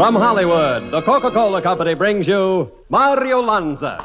From Hollywood, the Coca Cola Company brings you Mario Lanza.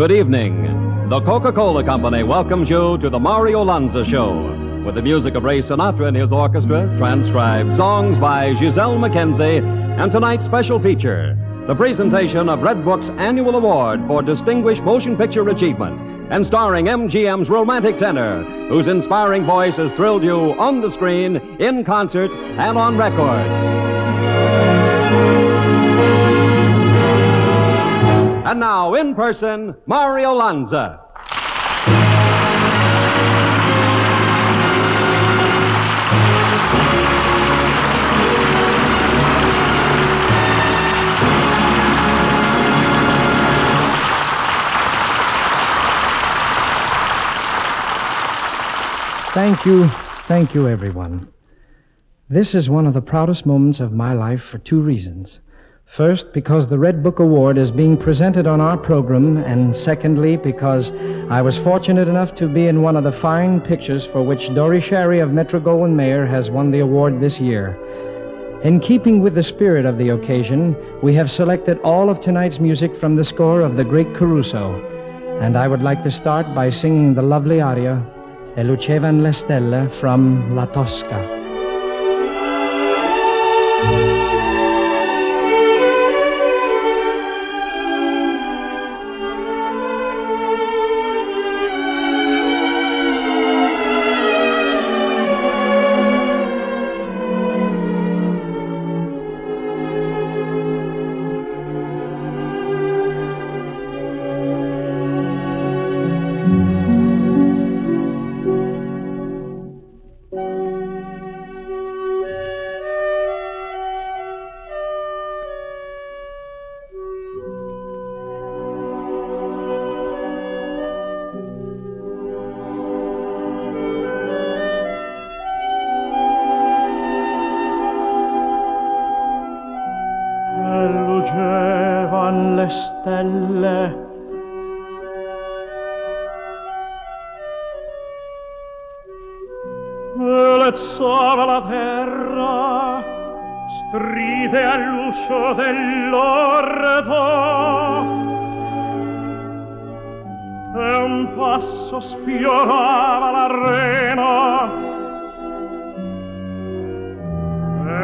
Good evening. The Coca Cola Company welcomes you to the Mario Lanza Show with the music of Ray Sinatra and his orchestra, transcribed songs by Giselle McKenzie, and tonight's special feature, the presentation of Red Book's annual award for distinguished motion picture achievement, and starring MGM's romantic tenor, whose inspiring voice has thrilled you on the screen, in concert, and on records. And now, in person, Mario Lanza. Thank you, thank you, everyone. This is one of the proudest moments of my life for two reasons. First, because the Red Book Award is being presented on our program, and secondly, because I was fortunate enough to be in one of the fine pictures for which Dore Schary of Metro Goldwyn Mayer has won the award this year. In keeping with the spirit of the occasion, we have selected all of tonight's music from the score of the great Caruso, and I would like to start by singing the lovely aria E le stelle from La Tosca. All'uscio dell'orto. E un passo sfiorava l'arena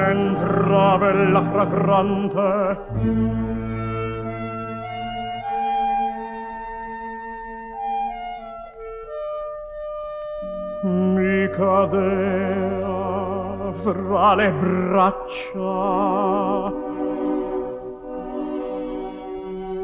entra bella fragrante. Mi cadea fra le braccia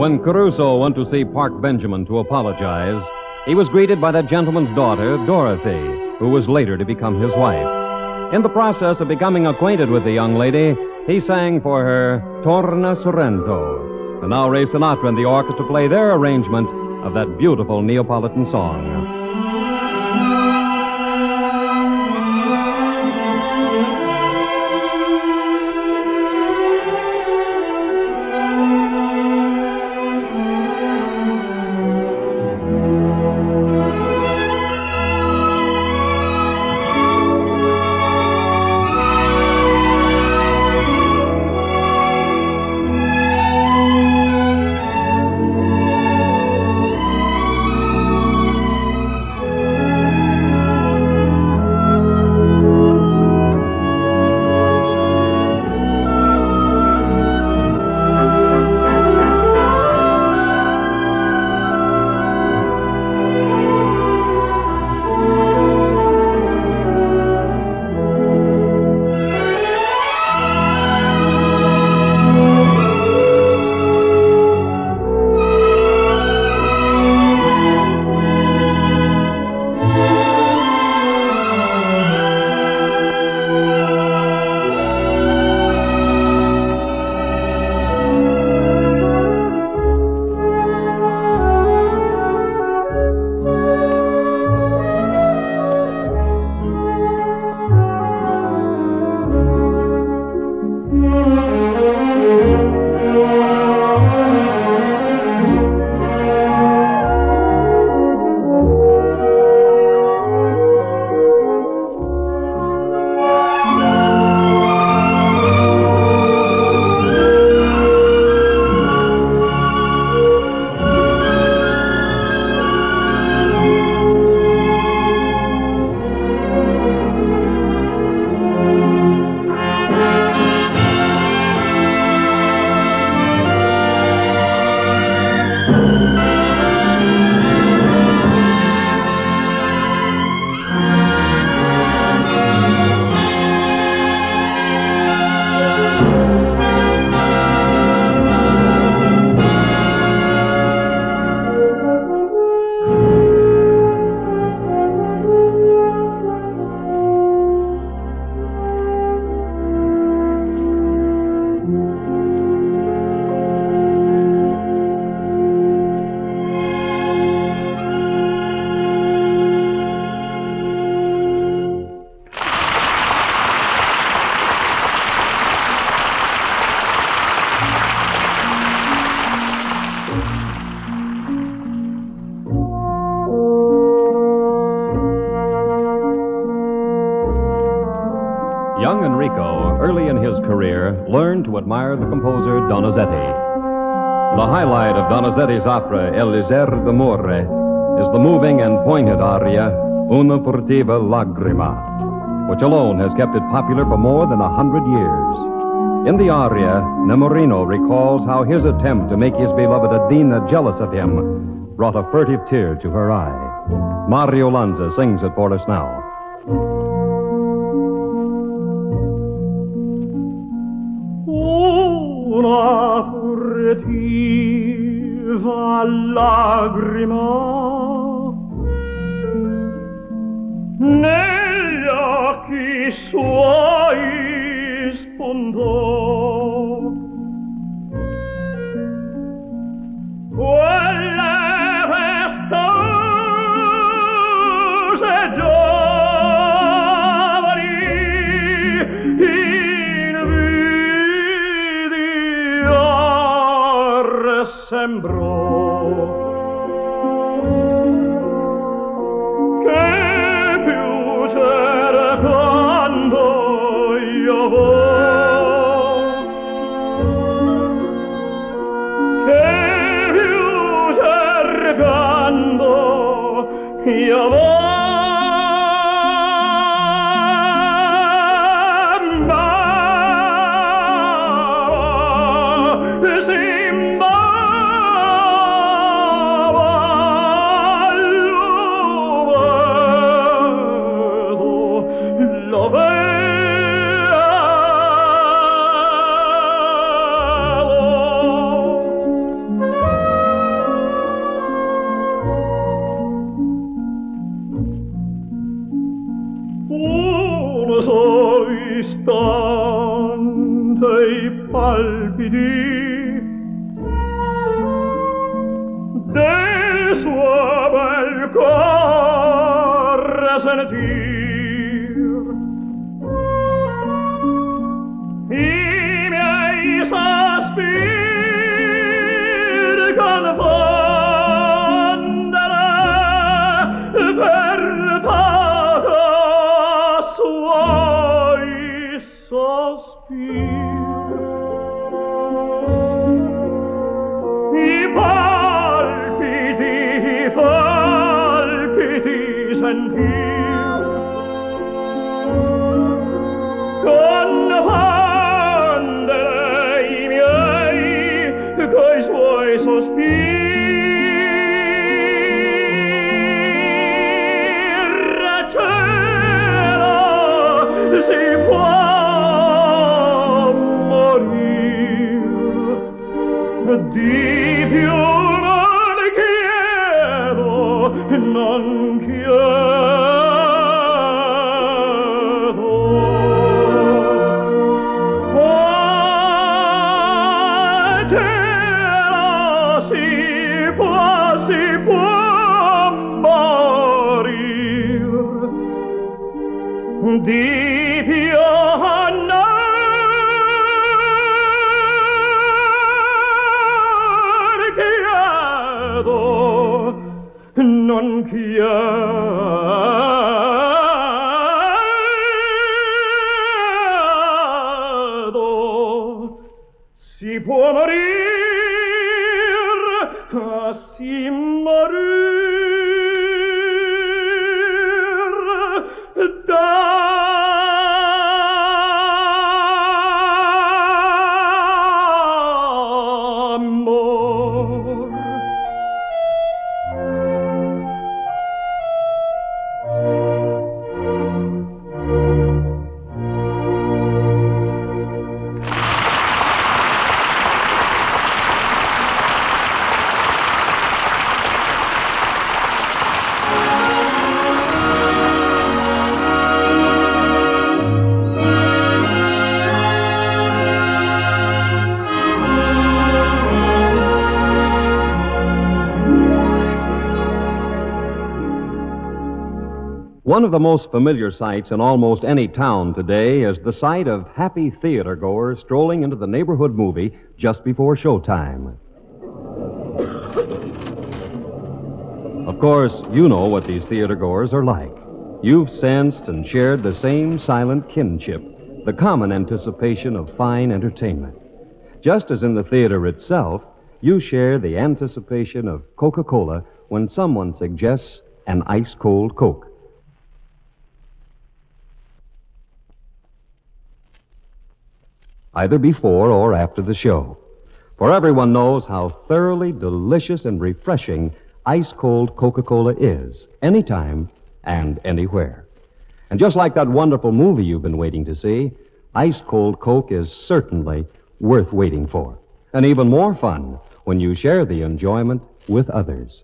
When Caruso went to see Park Benjamin to apologize, he was greeted by that gentleman's daughter, Dorothy, who was later to become his wife. In the process of becoming acquainted with the young lady, he sang for her Torna Sorrento. And now Ray Sinatra and the orchestra play their arrangement of that beautiful Neapolitan song. To admire the composer Donizetti. The highlight of Donizetti's opera, Elisir d'Amore, is the moving and poignant aria, Una furtiva lagrima, which alone has kept it popular for more than a hundred years. In the aria, Nemorino recalls how his attempt to make his beloved Adina jealous of him brought a furtive tear to her eye. Mario Lanza sings it for us now. una furtiva lagrima. Negli occhi suoi spondò sembrò che più c'è sospiri Um di più One of the most familiar sights in almost any town today is the sight of happy theater goers strolling into the neighborhood movie just before showtime. Of course, you know what these theater goers are like. You've sensed and shared the same silent kinship the common anticipation of fine entertainment. Just as in the theater itself, you share the anticipation of Coca Cola when someone suggests an ice cold Coke. Either before or after the show. For everyone knows how thoroughly delicious and refreshing ice cold Coca Cola is, anytime and anywhere. And just like that wonderful movie you've been waiting to see, ice cold Coke is certainly worth waiting for. And even more fun when you share the enjoyment with others.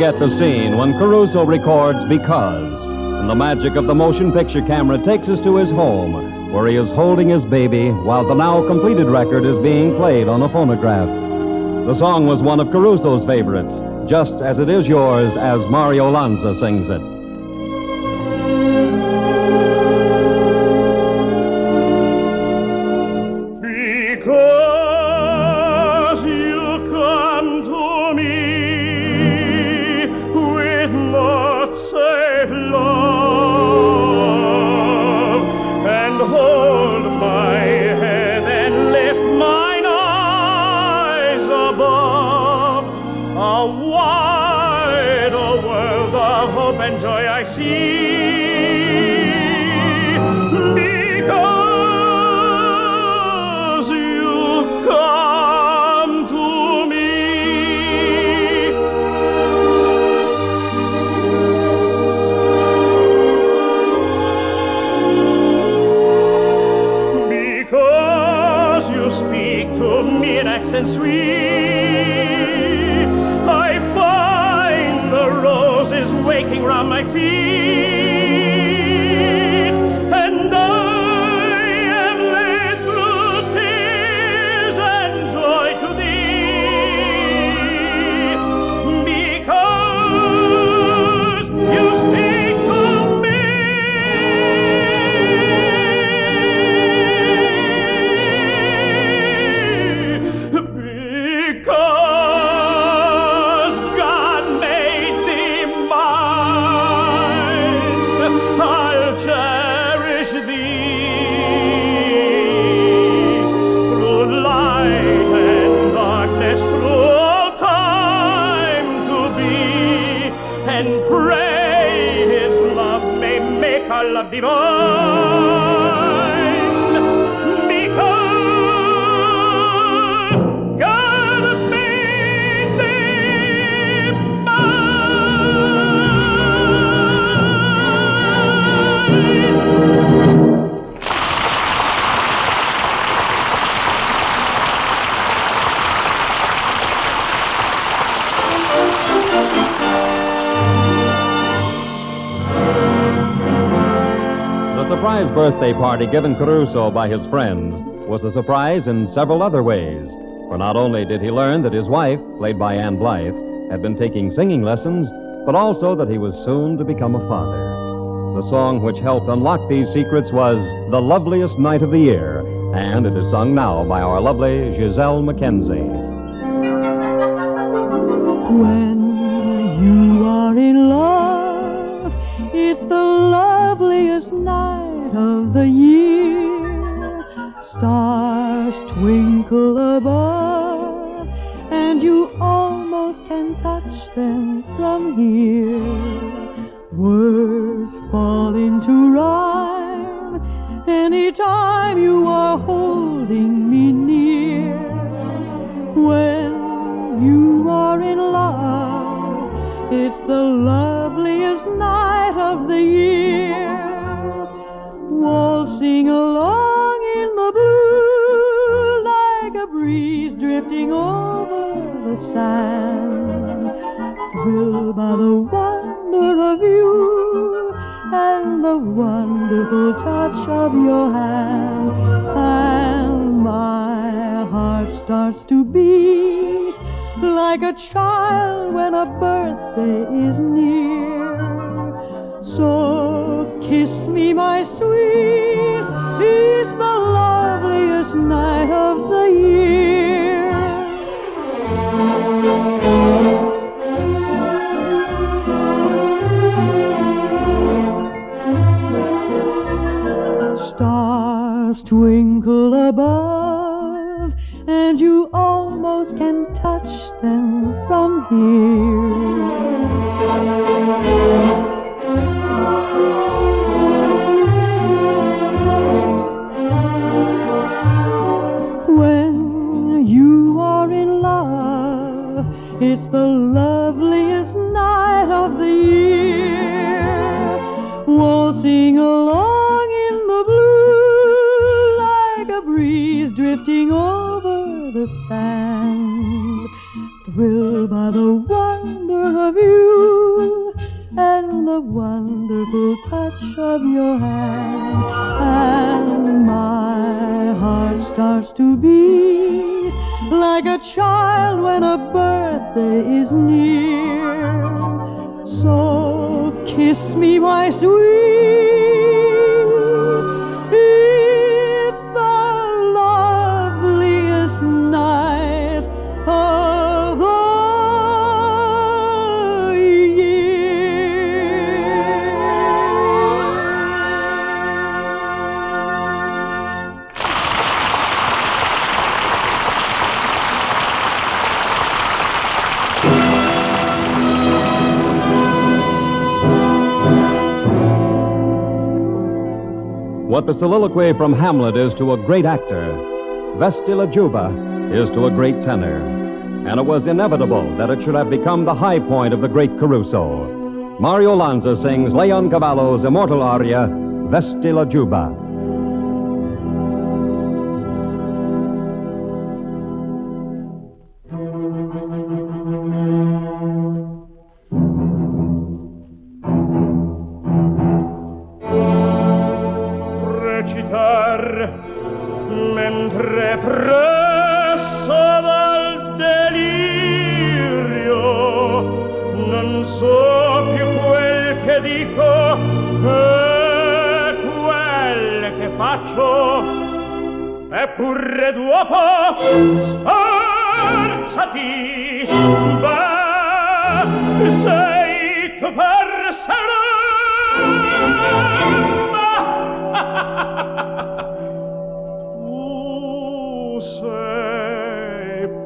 Forget the scene when Caruso records Because? And the magic of the motion picture camera takes us to his home, where he is holding his baby while the now completed record is being played on a phonograph. The song was one of Caruso's favorites, just as it is yours as Mario Lanza sings it. Speak to me in accents sweet, I find the roses waking round my feet, birthday party given Caruso by his friends was a surprise in several other ways. For not only did he learn that his wife, played by Ann Blyth, had been taking singing lessons, but also that he was soon to become a father. The song which helped unlock these secrets was The Loveliest Night of the Year, and it is sung now by our lovely Giselle Mackenzie. When you are in love, it's the loveliest night of the year. Stars twinkle above, and you almost can touch them from here. Words fall into rhyme anytime you are holding sand. Thrilled by the wonder of you and the wonderful touch of your hand. And my heart starts to beat like a child when a birthday is near. So kiss me, my sweet, it's the loveliest night of the year. Stars twinkle above, the wonderful touch of your hand. And my heart starts to beat like a child when a birthday is near. So kiss me, my sweet. What the soliloquy from Hamlet is to a great actor, Vesti la giubba is to a great tenor. And it was inevitable that it should have become the high point of the great Caruso. Mario Lanza sings Leoncavallo's immortal aria, Vesti la giubba.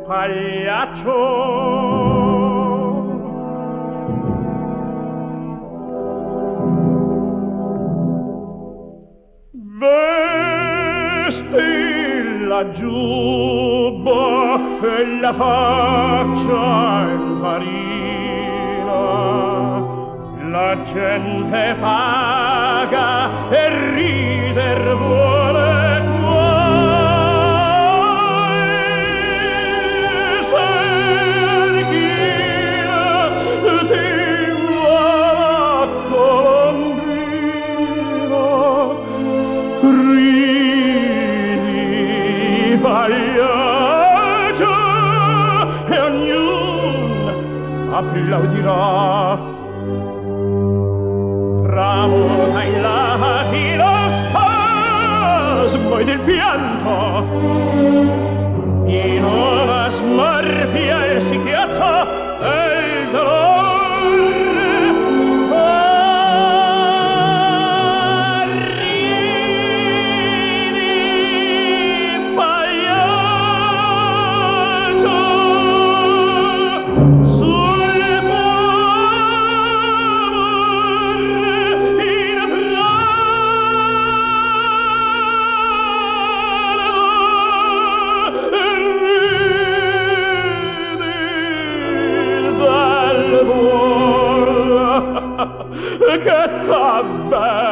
Pagliaccio. Vesti la giubba e la faccia in farina. La gente paga e rider vuole applaudirò tramuta in lati lo spasmo ed il pianto. In una smorfia e si schiaccia e il dolore cuore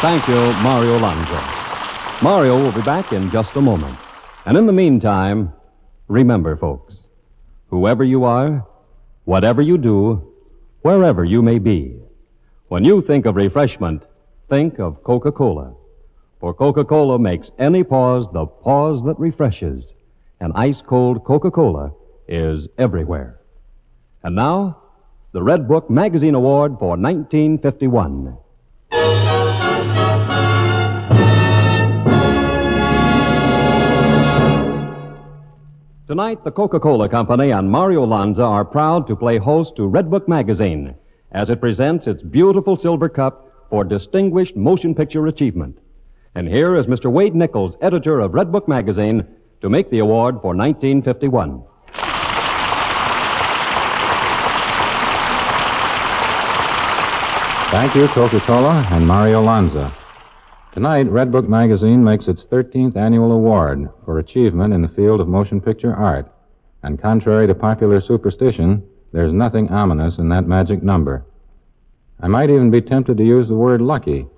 Thank you, Mario Lanza. Mario will be back in just a moment. And in the meantime, remember, folks, whoever you are, whatever you do, wherever you may be, when you think of refreshment, think of Coca Cola. For Coca Cola makes any pause the pause that refreshes. And ice cold Coca Cola is everywhere. And now, the Red Book Magazine Award for 1951. Tonight, the Coca Cola Company and Mario Lanza are proud to play host to Red Book Magazine as it presents its beautiful silver cup for distinguished motion picture achievement. And here is Mr. Wade Nichols, editor of Red Book Magazine, to make the award for 1951. Thank you, Coca Cola and Mario Lanza. Tonight, Red Book Magazine makes its 13th annual award for achievement in the field of motion picture art. And contrary to popular superstition, there's nothing ominous in that magic number. I might even be tempted to use the word lucky,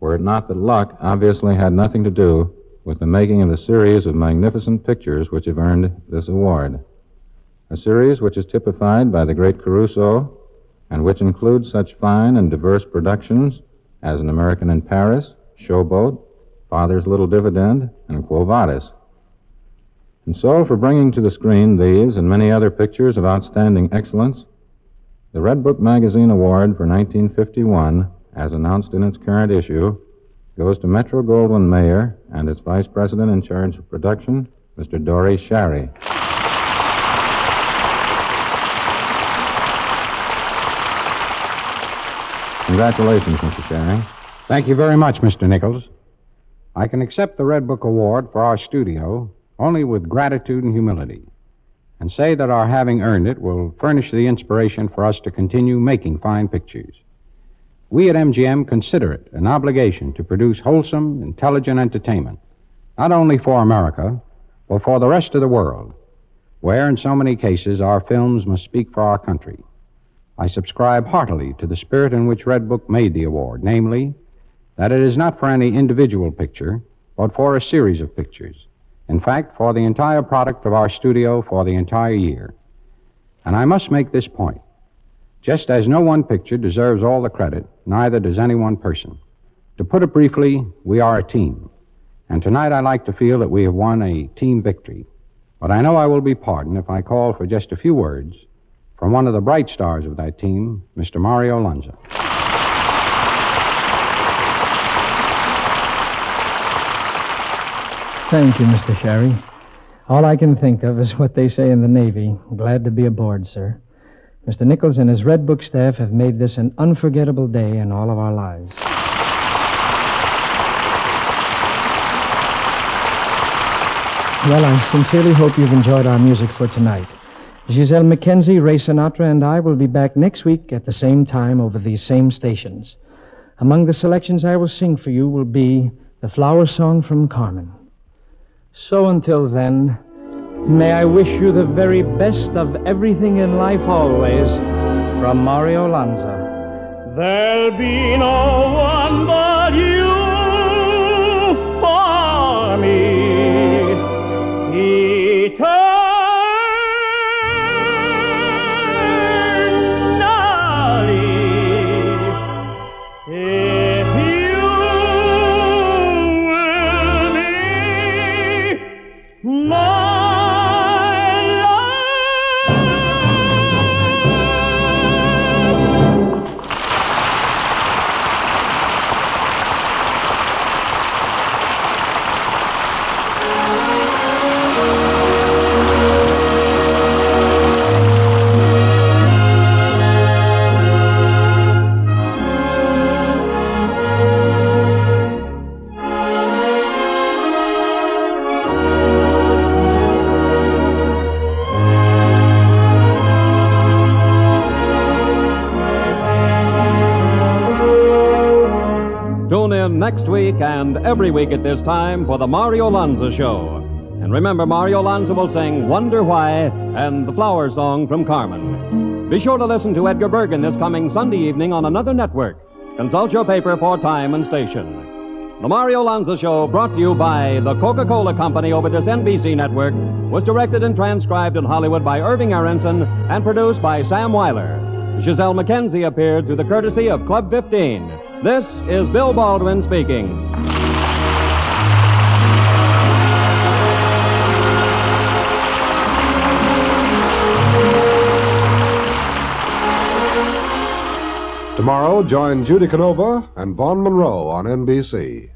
were it not that luck obviously had nothing to do with the making of the series of magnificent pictures which have earned this award. A series which is typified by the great Caruso and which includes such fine and diverse productions as An American in Paris, Showboat, Father's Little Dividend, and Quo Vadis. And so, for bringing to the screen these and many other pictures of outstanding excellence, the Red Book Magazine Award for 1951, as announced in its current issue, goes to Metro Goldwyn Mayer and its Vice President in charge of production, Mr. Dore Schary. Congratulations, Mr. Schary. Thank you very much, Mr. Nichols. I can accept the Red Book Award for our studio only with gratitude and humility, and say that our having earned it will furnish the inspiration for us to continue making fine pictures. We at MGM consider it an obligation to produce wholesome, intelligent entertainment, not only for America, but for the rest of the world, where in so many cases our films must speak for our country. I subscribe heartily to the spirit in which Red Book made the award, namely, that it is not for any individual picture, but for a series of pictures. In fact, for the entire product of our studio for the entire year. And I must make this point. Just as no one picture deserves all the credit, neither does any one person. To put it briefly, we are a team. And tonight I like to feel that we have won a team victory. But I know I will be pardoned if I call for just a few words from one of the bright stars of that team, Mr. Mario Lanza. Thank you, Mr. Schary. All I can think of is what they say in the Navy. Glad to be aboard, sir. Mr. Nichols and his Red Book staff have made this an unforgettable day in all of our lives. Well, I sincerely hope you've enjoyed our music for tonight. Giselle Mackenzie, Ray Sinatra, and I will be back next week at the same time over these same stations. Among the selections I will sing for you will be the flower song from Carmen. So until then, may I wish you the very best of everything in life always from Mario Lanza. There'll be no one but you next week and every week at this time for the Mario Lanza Show. And remember, Mario Lanza will sing Wonder Why and the Flower Song from Carmen. Be sure to listen to Edgar Bergen this coming Sunday evening on another network Consult your paper for time and station. The Mario Lanza Show, brought to you by the Coca Cola Company over this NBC network, was directed and transcribed in Hollywood by Irving Aronson and produced by Sam Weiler. Giselle McKenzie appeared through the courtesy of Club 15. This is Bill Baldwin speaking. Tomorrow, join Judy Canova and Vaughn Monroe on NBC.